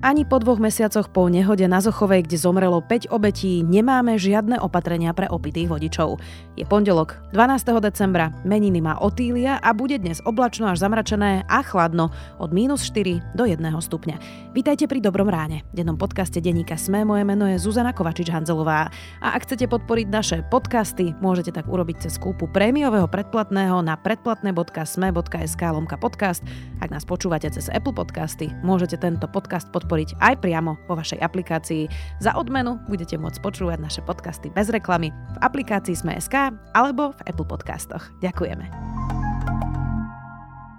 Ani po dvoch mesiacoch po nehode na Zochovej, kde zomrelo 5 obetí, nemáme žiadne opatrenia pre opitých vodičov. Je pondelok, 12. decembra, meniny má Otília a bude dnes oblačno až zamračené a chladno od minus 4 do 1 stupňa. Vítajte pri Dobrom ráne. Dennom podcaste denníka Sme moje meno je Zuzana Kovačič-Hanzelová. A ak chcete podporiť naše podcasty, môžete tak urobiť cez kúpu prémiového predplatného na predplatné.sme.sk lomka podcast. Ak nás počúvate cez Apple Podcasty, môžete tento podcast podporiť podporiť aj priamo vo vašej aplikácii. Za odmenu budete môcť počúvať naše podcasty bez reklamy v aplikácii Sme.sk alebo v Apple Podcastoch. Ďakujeme.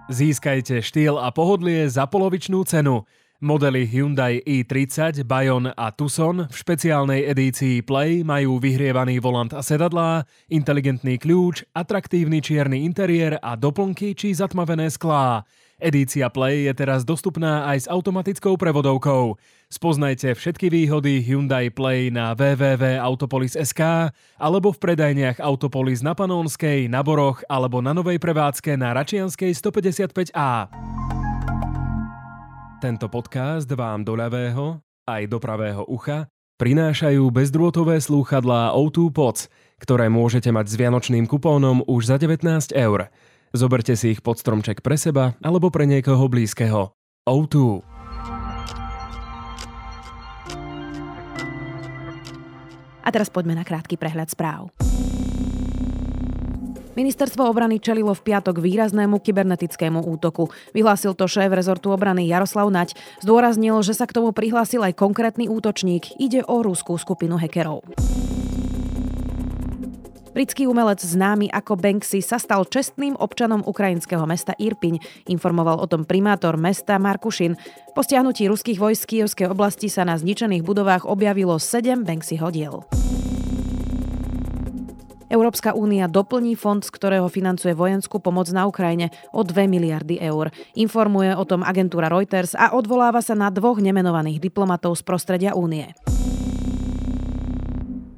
Získajte štýl a pohodlie za polovičnú cenu. Modely Hyundai i30, Bayon a Tucson v špeciálnej edícii Play majú vyhrievaný volant a sedadlá, inteligentný kľúč, atraktívny čierny interiér a doplnky či zatmavené sklá. Edícia Play je teraz dostupná aj s automatickou prevodovkou. Spoznajte všetky výhody Hyundai Play na www.autopolis.sk alebo v predajniach Autopolis na Panónskej, na Boroch alebo na novej prevádzke na Račianskej 155A. Tento podcast vám do ľavého aj do pravého ucha prinášajú bezdrôtové slúchadlá O2 Pods, ktoré môžete mať s vianočným kupónom už za 19 eur. Zoberte si ich pod stromček pre seba alebo pre niekoho blízkeho. O2. A teraz poďme na krátky prehľad správ. Ministerstvo obrany čelilo v piatok výraznému kybernetickému útoku. Vyhlásil to šéf rezortu obrany Jaroslav Nať. Zdôraznil, že sa k tomu prihlásil aj konkrétny útočník. Ide o ruskú skupinu hekerov. Britský umelec známy ako Banksy sa stal čestným občanom ukrajinského mesta Irpiň, informoval o tom primátor mesta Markušin. Po stiahnutí ruských vojsk Kievskej oblasti sa na zničených budovách objavilo 7 Banksy hodiel. Európska únia doplní fond, z ktorého financuje vojenskú pomoc na Ukrajine o 2 miliardy eur. Informuje o tom agentúra Reuters a odvoláva sa na dvoch nemenovaných diplomatov z prostredia únie.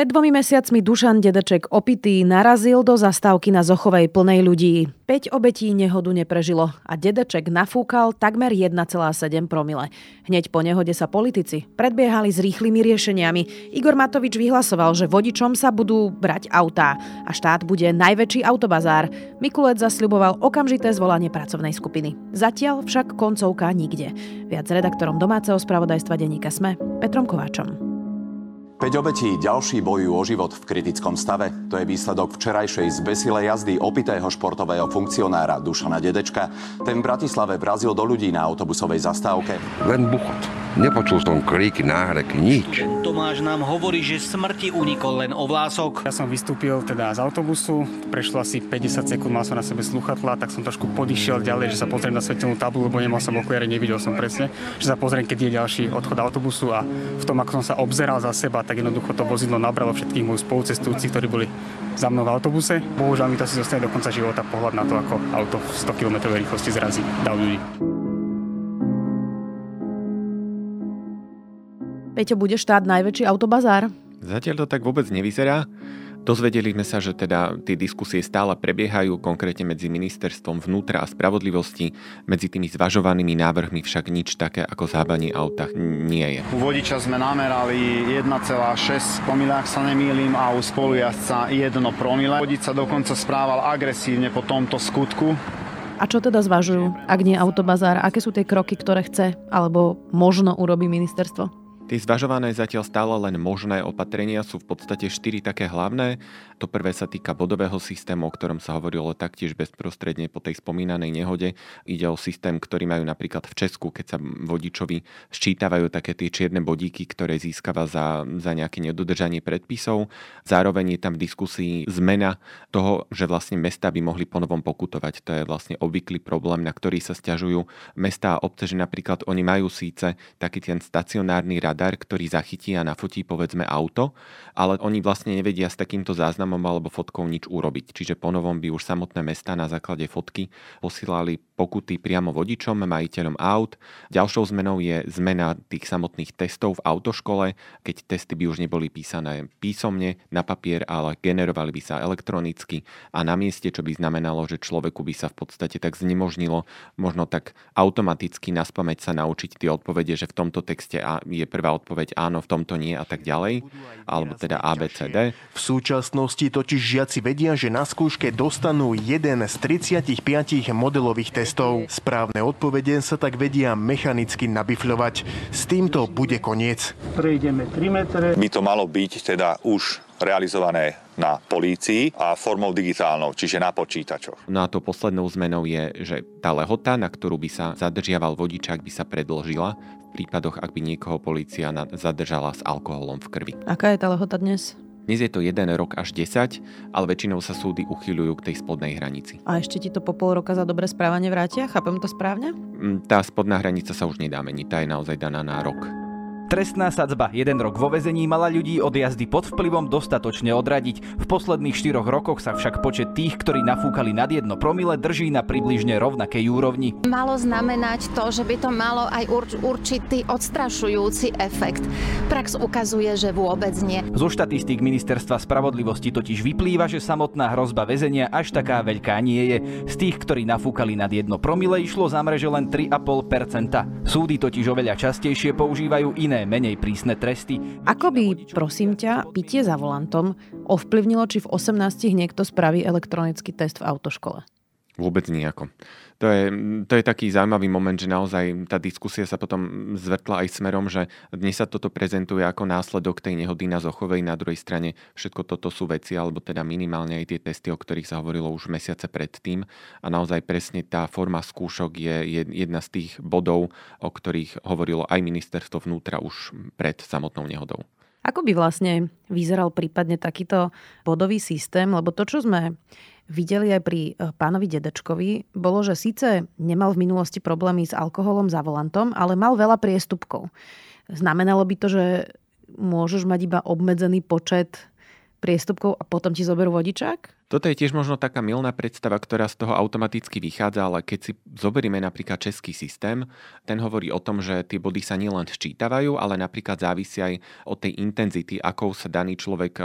Pred dvomi mesiacmi Dušan Dedeček opitý narazil do zastávky na Zochovej plnej ľudí. 5 obetí nehodu neprežilo a Dedeček nafúkal takmer 1,7 promile. Hneď po nehode sa politici predbiehali s rýchlymi riešeniami. Igor Matovič vyhlasoval, že vodičom sa budú brať autá a štát bude najväčší autobazár. Mikulec zasľuboval okamžité zvolanie pracovnej skupiny. Zatiaľ však koncovka nikde. Viac redaktorom domáceho spravodajstva denníka Sme Petrom Kováčom. 5 obetí, ďalší bojujú o život v kritickom stave. To je výsledok včerajšej zbesilej jazdy opitého športového funkcionára Dušana Dedečka. Ten v Bratislave vrazil do ľudí na autobusovej zastávke. Len buchot. Nepočul som kríky, náhrek, nič. Tomáš nám hovorí, že smrti unikol len o vlások. Ja som vystúpil teda z autobusu, prešlo asi 50 sekúnd, mal som na sebe sluchatla, tak som trošku podišiel ďalej, že sa pozriem na svetelnú tabulu, lebo nemal som okuliare, nevidel som presne, že sa pozriem, keď je ďalší odchod autobusu a v tom, ako som sa obzeral za seba, tak jednoducho to vozidlo nabralo všetkých mojich spolucestujúcich, ktorí boli za mnou v autobuse. Bohužiaľ mi to si zostane do konca života pohľad na to, ako auto v 100 km rýchlosti zrazí dal ľudí. Peťo, bude štát najväčší autobazár? Zatiaľ to tak vôbec nevyzerá. Dozvedeli sme sa, že teda tie diskusie stále prebiehajú, konkrétne medzi ministerstvom vnútra a spravodlivosti. Medzi tými zvažovanými návrhmi však nič také ako zábanie auta nie je. U vodiča sme namerali 1,6 promile, ak sa nemýlim, a u spolujazca 1 promile. Vodič sa dokonca správal agresívne po tomto skutku. A čo teda zvažujú, ak nie autobazár? Aké sú tie kroky, ktoré chce alebo možno urobí ministerstvo? Tie zvažované zatiaľ stále len možné opatrenia sú v podstate štyri také hlavné. To prvé sa týka bodového systému, o ktorom sa hovorilo taktiež bezprostredne po tej spomínanej nehode. Ide o systém, ktorý majú napríklad v Česku, keď sa vodičovi ščítavajú také tie čierne bodíky, ktoré získava za, za nejaké nedodržanie predpisov. Zároveň je tam v diskusii zmena toho, že vlastne mesta by mohli ponovom pokutovať. To je vlastne obvyklý problém, na ktorý sa stiažujú mesta a obce, že napríklad oni majú síce taký ten stacionárny rad radar, ktorý zachytí a nafotí povedzme auto, ale oni vlastne nevedia s takýmto záznamom alebo fotkou nič urobiť. Čiže ponovom by už samotné mesta na základe fotky posílali pokuty priamo vodičom, majiteľom aut. Ďalšou zmenou je zmena tých samotných testov v autoškole, keď testy by už neboli písané písomne na papier, ale generovali by sa elektronicky a na mieste, čo by znamenalo, že človeku by sa v podstate tak znemožnilo možno tak automaticky na spameť sa naučiť tie odpovede, že v tomto texte je prvá odpoveď áno, v tomto nie a tak ďalej, alebo teda ABCD. V súčasnosti totiž žiaci vedia, že na skúške dostanú jeden z 35 modelových testov. Správne odpovede sa tak vedia mechanicky nabifľovať. S týmto bude koniec. Prejdeme 3 metre. By to malo byť teda už realizované na polícii a formou digitálnou, čiže na počítačoch. No a to poslednou zmenou je, že tá lehota, na ktorú by sa zadržiaval vodičák, by sa predložila v prípadoch, ak by niekoho polícia zadržala s alkoholom v krvi. Aká je tá lehota dnes? Dnes je to 1 rok až 10, ale väčšinou sa súdy uchyľujú k tej spodnej hranici. A ešte ti to po pol roka za dobré správanie vrátia? Chápem to správne? Mm, tá spodná hranica sa už nedá meniť, tá je naozaj daná na rok. Trestná sadzba, jeden rok vo vezení mala ľudí od jazdy pod vplyvom dostatočne odradiť. V posledných štyroch rokoch sa však počet tých, ktorí nafúkali nad jedno promile, drží na približne rovnakej úrovni. Malo znamenať to, že by to malo aj určitý odstrašujúci efekt. Prax ukazuje, že vôbec nie. Zo štatistík Ministerstva spravodlivosti totiž vyplýva, že samotná hrozba väzenia až taká veľká nie je. Z tých, ktorí nafúkali nad jedno promile, išlo za mreže len 3,5%. Súdy totiž oveľa častejšie používajú iné menej prísne tresty. Ako by, prosím ťa, pitie za volantom ovplyvnilo, či v 18 niekto spraví elektronický test v autoškole? Vôbec nejako. To je, to je taký zaujímavý moment, že naozaj tá diskusia sa potom zvrtla aj smerom, že dnes sa toto prezentuje ako následok tej nehody na Zochovej. Na druhej strane všetko toto sú veci, alebo teda minimálne aj tie testy, o ktorých sa hovorilo už mesiace predtým. A naozaj presne tá forma skúšok je jedna z tých bodov, o ktorých hovorilo aj ministerstvo vnútra už pred samotnou nehodou. Ako by vlastne vyzeral prípadne takýto bodový systém? Lebo to, čo sme videli aj pri eh, pánovi Dedečkovi, bolo, že síce nemal v minulosti problémy s alkoholom za volantom, ale mal veľa priestupkov. Znamenalo by to, že môžeš mať iba obmedzený počet priestupkov a potom ti zoberú vodičák? Toto je tiež možno taká milná predstava, ktorá z toho automaticky vychádza, ale keď si zoberieme napríklad český systém, ten hovorí o tom, že tie body sa nielen sčítavajú, ale napríklad závisia aj od tej intenzity, akou sa daný človek e,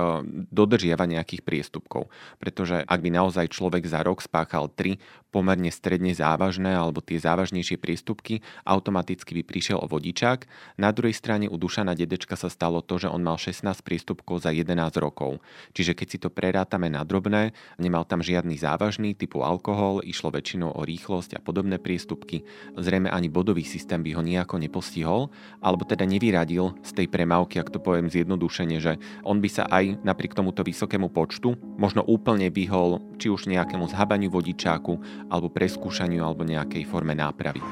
dodržiava nejakých priestupkov. Pretože ak by naozaj človek za rok spáchal tri pomerne stredne závažné alebo tie závažnejšie priestupky, automaticky by prišiel o vodičák. Na druhej strane u Dušana Dedečka sa stalo to, že on mal 16 priestupkov za 11 rokov. Čiže keď si to prerátame na drobné, Nemal tam žiadny závažný typu alkohol, išlo väčšinou o rýchlosť a podobné priestupky. Zrejme ani bodový systém by ho nejako nepostihol, alebo teda nevyradil z tej premávky, ak to poviem zjednodušene, že on by sa aj napriek tomuto vysokému počtu možno úplne vyhol či už nejakému zhabaniu vodičáku, alebo preskúšaniu, alebo nejakej forme nápravy.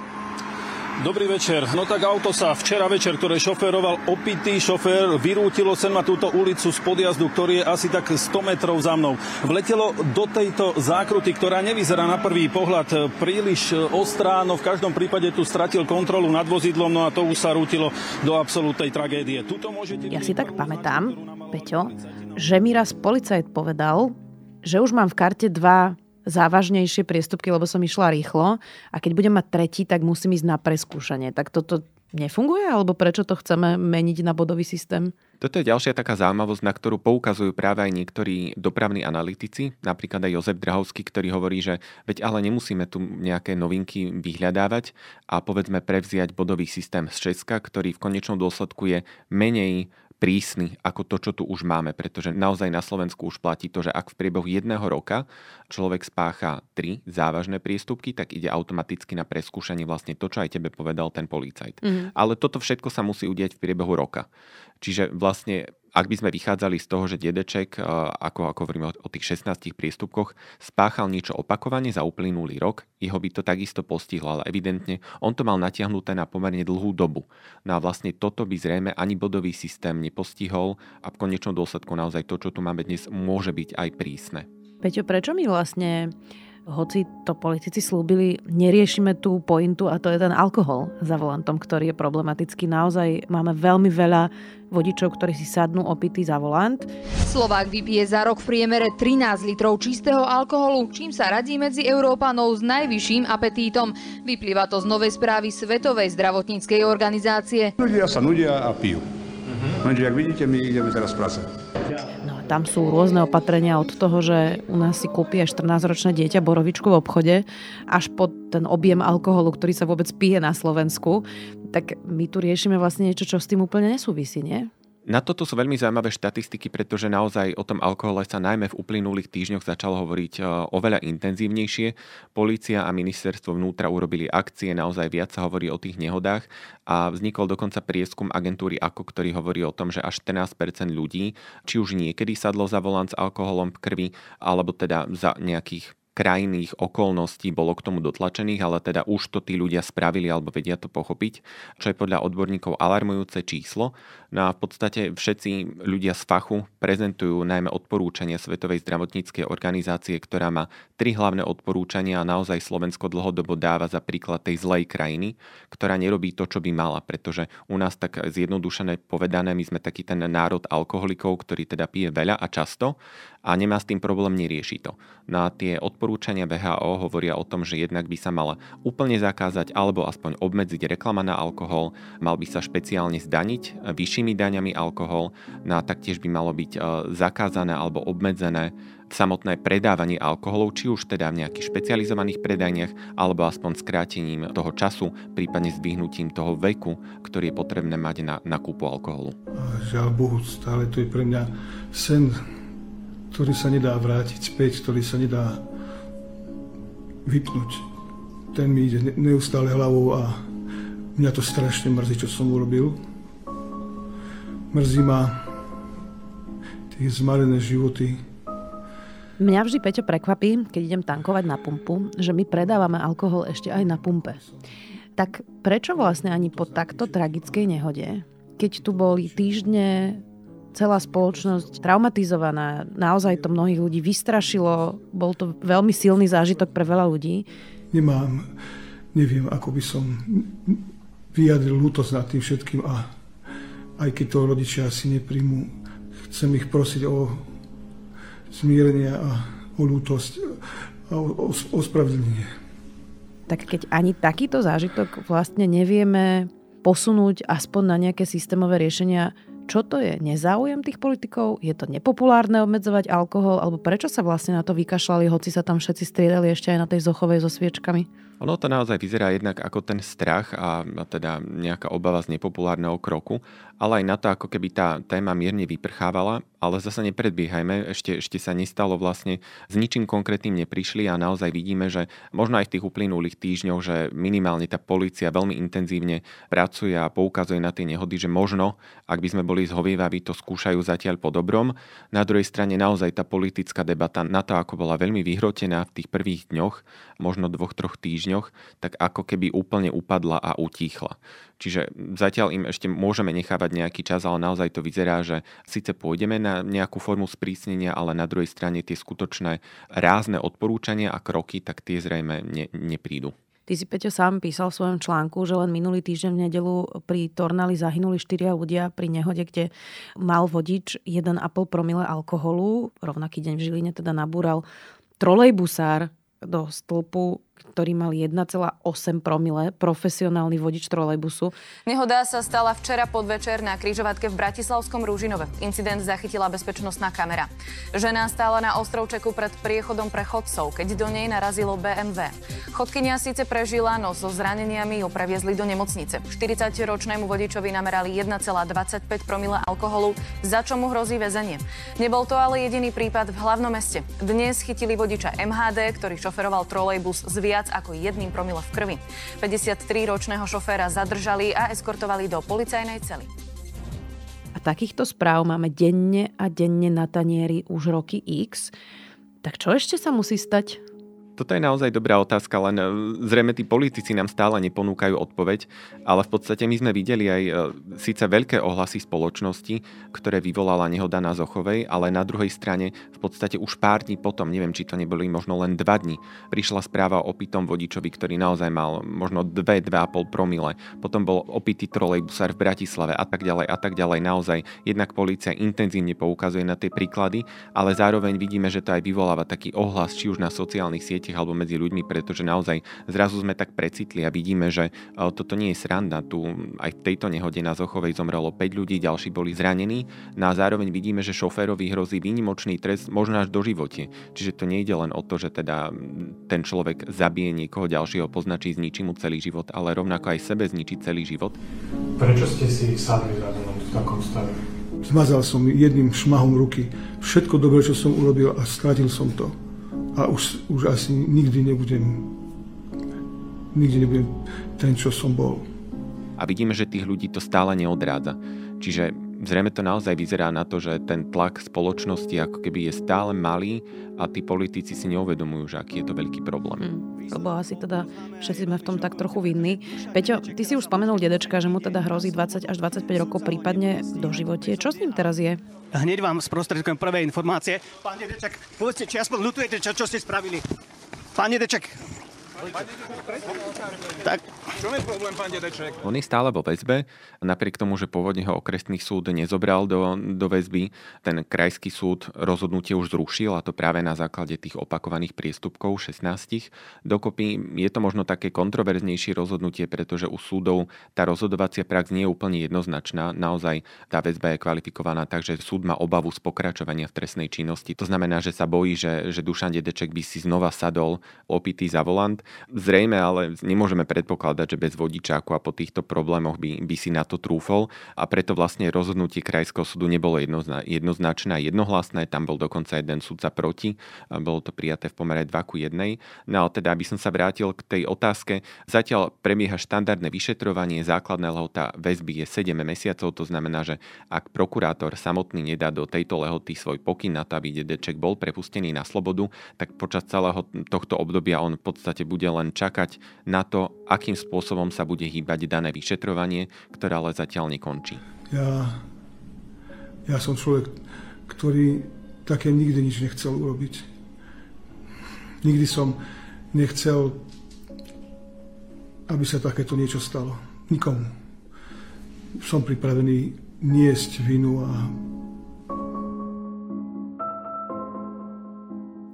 Dobrý večer. No tak auto sa včera večer, ktoré šoféroval opitý šofér, vyrútilo sem na túto ulicu z podjazdu, ktorý je asi tak 100 metrov za mnou. Vletelo do tejto zákruty, ktorá nevyzerá na prvý pohľad príliš ostrá, no v každom prípade tu stratil kontrolu nad vozidlom, no a to už sa rútilo do absolútnej tragédie. Tuto môžete... Ja si tak pamätám, Peťo, že mi raz policajt povedal, že už mám v karte dva závažnejšie priestupky, lebo som išla rýchlo a keď budem mať tretí, tak musím ísť na preskúšanie. Tak toto nefunguje, alebo prečo to chceme meniť na bodový systém? Toto je ďalšia taká zaujímavosť, na ktorú poukazujú práve aj niektorí dopravní analytici, napríklad aj Jozef Drahovský, ktorý hovorí, že veď ale nemusíme tu nejaké novinky vyhľadávať a povedzme prevziať bodový systém z Česka, ktorý v konečnom dôsledku je menej prísny ako to, čo tu už máme, pretože naozaj na Slovensku už platí to, že ak v priebehu jedného roka človek spácha tri závažné priestupky, tak ide automaticky na preskúšanie vlastne to, čo aj tebe povedal ten policajt. Mm-hmm. Ale toto všetko sa musí udiať v priebehu roka. Čiže vlastne ak by sme vychádzali z toho, že dedeček, e, ako, ako hovoríme o tých 16 priestupkoch, spáchal niečo opakovane za uplynulý rok, jeho by to takisto postihlo, ale evidentne on to mal natiahnuté na pomerne dlhú dobu. No a vlastne toto by zrejme ani bodový systém nepostihol a v konečnom dôsledku naozaj to, čo tu máme dnes, môže byť aj prísne. Peťo, prečo my vlastne hoci to politici slúbili, neriešime tú pointu a to je ten alkohol za volantom, ktorý je problematický. Naozaj máme veľmi veľa vodičov, ktorí si sadnú opitý za volant. Slovák vypije za rok v priemere 13 litrov čistého alkoholu, čím sa radí medzi Európanov s najvyšším apetítom. Vyplýva to z novej správy Svetovej zdravotníckej organizácie. Ľudia sa nudia a pijú. Uh-huh. Lenže, ak vidíte, my ideme teraz prase. Tam sú rôzne opatrenia od toho, že u nás si kúpi aj 14-ročné dieťa borovičku v obchode, až po ten objem alkoholu, ktorý sa vôbec pije na Slovensku. Tak my tu riešime vlastne niečo, čo s tým úplne nesúvisí, nie? Na toto sú veľmi zaujímavé štatistiky, pretože naozaj o tom alkohole sa najmä v uplynulých týždňoch začalo hovoriť e, oveľa intenzívnejšie. Polícia a ministerstvo vnútra urobili akcie, naozaj viac sa hovorí o tých nehodách a vznikol dokonca prieskum agentúry AKO, ktorý hovorí o tom, že až 14% ľudí, či už niekedy sadlo za volant s alkoholom v krvi, alebo teda za nejakých krajných okolností bolo k tomu dotlačených, ale teda už to tí ľudia spravili alebo vedia to pochopiť, čo je podľa odborníkov alarmujúce číslo. No a v podstate všetci ľudia z fachu prezentujú najmä odporúčania Svetovej zdravotníckej organizácie, ktorá má tri hlavné odporúčania a naozaj Slovensko dlhodobo dáva za príklad tej zlej krajiny, ktorá nerobí to, čo by mala, pretože u nás tak zjednodušené povedané, my sme taký ten národ alkoholikov, ktorý teda pije veľa a často a nemá s tým problém, nerieši to. No a tie odporúčania VHO hovoria o tom, že jednak by sa mala úplne zakázať alebo aspoň obmedziť reklama na alkohol, mal by sa špeciálne zdaniť vyššími daňami alkohol, no a taktiež by malo byť e, zakázané alebo obmedzené samotné predávanie alkoholov, či už teda v nejakých špecializovaných predajniach, alebo aspoň skrátením toho času, prípadne zdvihnutím toho veku, ktorý je potrebné mať na, na kúpu alkoholu. Žiaľ Bohu, stále to je pre mňa sen ktorý sa nedá vrátiť späť, ktorý sa nedá vypnúť. Ten mi ide neustále hlavou a mňa to strašne mrzí, čo som urobil. Mrzí ma tie zmarené životy. Mňa vždy, Peťo, prekvapí, keď idem tankovať na pumpu, že my predávame alkohol ešte aj na pumpe. Tak prečo vlastne ani po takto tragickej nehode, keď tu boli týždne celá spoločnosť traumatizovaná. Naozaj to mnohých ľudí vystrašilo. Bol to veľmi silný zážitok pre veľa ľudí. Nemám, neviem, ako by som vyjadril lútosť nad tým všetkým a aj keď to rodičia asi nepríjmu, chcem ich prosiť o smírenie a o lútosť a o, o, o spravedlnenie. Tak keď ani takýto zážitok vlastne nevieme posunúť aspoň na nejaké systémové riešenia, čo to je? Nezáujem tých politikov? Je to nepopulárne obmedzovať alkohol? Alebo prečo sa vlastne na to vykašľali, hoci sa tam všetci striedali ešte aj na tej zochovej so sviečkami? Ono to naozaj vyzerá jednak ako ten strach a teda nejaká obava z nepopulárneho kroku, ale aj na to, ako keby tá téma mierne vyprchávala, ale zase nepredbiehajme, ešte, ešte sa nestalo vlastne, s ničím konkrétnym neprišli a naozaj vidíme, že možno aj v tých uplynulých týždňoch, že minimálne tá policia veľmi intenzívne pracuje a poukazuje na tie nehody, že možno, ak by sme boli zhovievaví, to skúšajú zatiaľ po dobrom. Na druhej strane naozaj tá politická debata na to, ako bola veľmi vyhrotená v tých prvých dňoch, možno dvoch, troch týždňoch, týždňoch, tak ako keby úplne upadla a utíchla. Čiže zatiaľ im ešte môžeme nechávať nejaký čas, ale naozaj to vyzerá, že síce pôjdeme na nejakú formu sprísnenia, ale na druhej strane tie skutočné rázne odporúčania a kroky, tak tie zrejme ne, neprídu. Ty si, Peťo, sám písal v svojom článku, že len minulý týždeň v nedelu pri Tornali zahynuli štyria ľudia pri nehode, kde mal vodič 1,5 promile alkoholu. Rovnaký deň v Žiline teda nabúral trolejbusár do stĺpu ktorý mal 1,8 promile, profesionálny vodič trolejbusu. Nehoda sa stala včera podvečer na križovatke v Bratislavskom Rúžinove. Incident zachytila bezpečnostná kamera. Žena stála na ostrovčeku pred priechodom pre chodcov, keď do nej narazilo BMW. Chodkynia síce prežila, no so zraneniami ju previezli do nemocnice. 40-ročnému vodičovi namerali 1,25 promile alkoholu, za čo mu hrozí väzenie. Nebol to ale jediný prípad v hlavnom meste. Dnes chytili vodiča MHD, ktorý šoferoval trolejbus z viac ako jedným promile v krvi. 53-ročného šoféra zadržali a eskortovali do policajnej cely. A takýchto správ máme denne a denne na tanieri už roky X. Tak čo ešte sa musí stať? Toto je naozaj dobrá otázka, len e, zrejme tí politici nám stále neponúkajú odpoveď, ale v podstate my sme videli aj e, síce veľké ohlasy spoločnosti, ktoré vyvolala nehoda na Zochovej, ale na druhej strane v podstate už pár dní potom, neviem, či to neboli možno len dva dní, prišla správa o opitom vodičovi, ktorý naozaj mal možno 2-2,5 promile. Potom bol opitý trolejbusár v Bratislave a tak ďalej a tak ďalej. Naozaj jednak policia intenzívne poukazuje na tie príklady, ale zároveň vidíme, že to aj vyvoláva taký ohlas, či už na sociálnych sieťach, sieťach alebo medzi ľuďmi, pretože naozaj zrazu sme tak precitli a vidíme, že e, toto nie je sranda. Tu aj v tejto nehode na Zochovej zomrelo 5 ľudí, ďalší boli zranení no a zároveň vidíme, že šoférovi hrozí výnimočný trest možno až do živote. Čiže to nejde len o to, že teda ten človek zabije niekoho ďalšieho, poznačí, zničí mu celý život, ale rovnako aj sebe zničí celý život. Prečo ste si sadli za v takom stave? Zmazal som jedným šmahom ruky všetko dobré, čo som urobil a strátil som to a už, už asi nikdy nebudem nikdy nebudem ten, čo som bol. A vidíme, že tých ľudí to stále neodrádza. Čiže zrejme to naozaj vyzerá na to, že ten tlak spoločnosti ako keby je stále malý a tí politici si neuvedomujú, že aký je to veľký problém. Mm, lebo asi teda všetci sme v tom tak trochu vinní. Peťo, ty si už spomenul dedečka, že mu teda hrozí 20 až 25 rokov prípadne do živote. Čo s ním teraz je? Hneď vám sprostredkujem prvé informácie. Pán Dedeček, povedzte, či aspoň lutujete, čo, čo ste spravili. Pán Dedeček, tak. Čo je problém, pán Dedeček? On je stále vo väzbe, napriek tomu, že pôvodne ho okresný súd nezobral do, do väzby. Ten krajský súd rozhodnutie už zrušil, a to práve na základe tých opakovaných priestupkov 16. Dokopy je to možno také kontroverznejšie rozhodnutie, pretože u súdov tá rozhodovacia prax nie je úplne jednoznačná. Naozaj tá väzba je kvalifikovaná tak, že súd má obavu z pokračovania v trestnej činnosti. To znamená, že sa bojí, že, že Dušan Dedeček by si znova sadol opitý za volant Zrejme, ale nemôžeme predpokladať, že bez vodičáku a po týchto problémoch by, by si na to trúfol. A preto vlastne rozhodnutie krajského súdu nebolo jednozna, jednoznačné a jednohlasné, tam bol dokonca jeden súdca proti, bolo to prijaté v pomere 2 ku 1. No ale teda, aby som sa vrátil k tej otázke, zatiaľ prebieha štandardné vyšetrovanie, základná lehota väzby je 7 mesiacov, to znamená, že ak prokurátor samotný nedá do tejto lehoty svoj pokyn na to, aby dedeček bol prepustený na slobodu, tak počas celého tohto obdobia on v podstate bude len čakať na to, akým spôsobom sa bude hýbať dané vyšetrovanie, ktoré ale zatiaľ nekončí. Ja, ja som človek, ktorý také nikdy nič nechcel urobiť. Nikdy som nechcel, aby sa takéto niečo stalo. Nikomu. Som pripravený niesť vinu a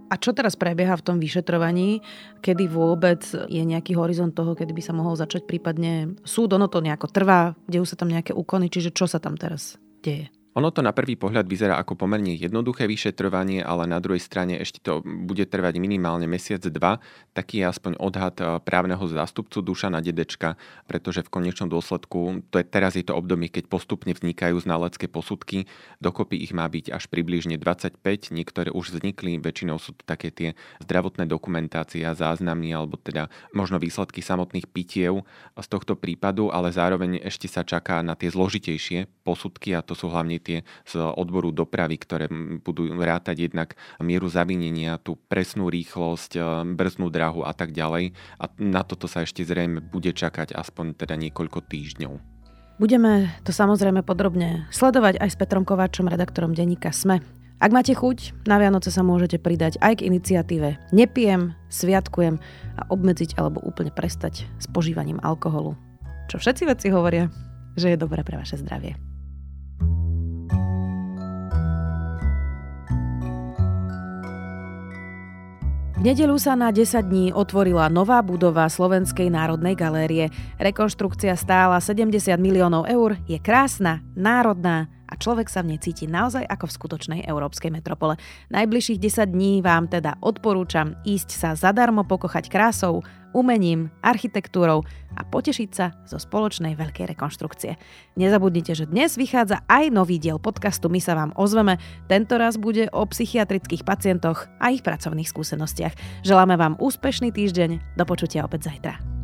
A čo teraz prebieha v tom vyšetrovaní? Kedy vôbec je nejaký horizont toho, kedy by sa mohol začať prípadne súd? Ono to nejako trvá, dejú sa tam nejaké úkony, čiže čo sa tam teraz deje? Ono to na prvý pohľad vyzerá ako pomerne jednoduché vyšetrovanie, ale na druhej strane ešte to bude trvať minimálne mesiac, dva. Taký je aspoň odhad eh, právneho zástupcu Dušana Dedečka, pretože v konečnom dôsledku, to je, teraz je to obdobie, keď postupne vznikajú znalecké posudky, dokopy ich má byť až približne 25, niektoré už vznikli, väčšinou sú to také tie zdravotné dokumentácie a záznamy, alebo teda možno výsledky samotných pitiev z tohto prípadu, ale zároveň ešte sa čaká na tie zložitejšie posudky a to sú hlavne tie tie z odboru dopravy, ktoré budú rátať jednak mieru zavinenia, tú presnú rýchlosť, e, brznú dráhu a tak ďalej. A na toto sa ešte zrejme bude čakať aspoň teda niekoľko týždňov. Budeme to samozrejme podrobne sledovať aj s Petrom Kováčom, redaktorom denníka SME. Ak máte chuť, na Vianoce sa môžete pridať aj k iniciatíve Nepijem, sviatkujem a obmedziť alebo úplne prestať s požívaním alkoholu. Čo všetci veci hovoria, že je dobré pre vaše zdravie. V nedelu sa na 10 dní otvorila nová budova Slovenskej národnej galérie. Rekonštrukcia stála 70 miliónov eur, je krásna, národná a človek sa v nej cíti naozaj ako v skutočnej európskej metropole. Najbližších 10 dní vám teda odporúčam ísť sa zadarmo pokochať krásou, umením, architektúrou a potešiť sa zo spoločnej veľkej rekonštrukcie. Nezabudnite, že dnes vychádza aj nový diel podcastu My sa vám ozveme. Tento raz bude o psychiatrických pacientoch a ich pracovných skúsenostiach. Želáme vám úspešný týždeň. Do počutia opäť zajtra.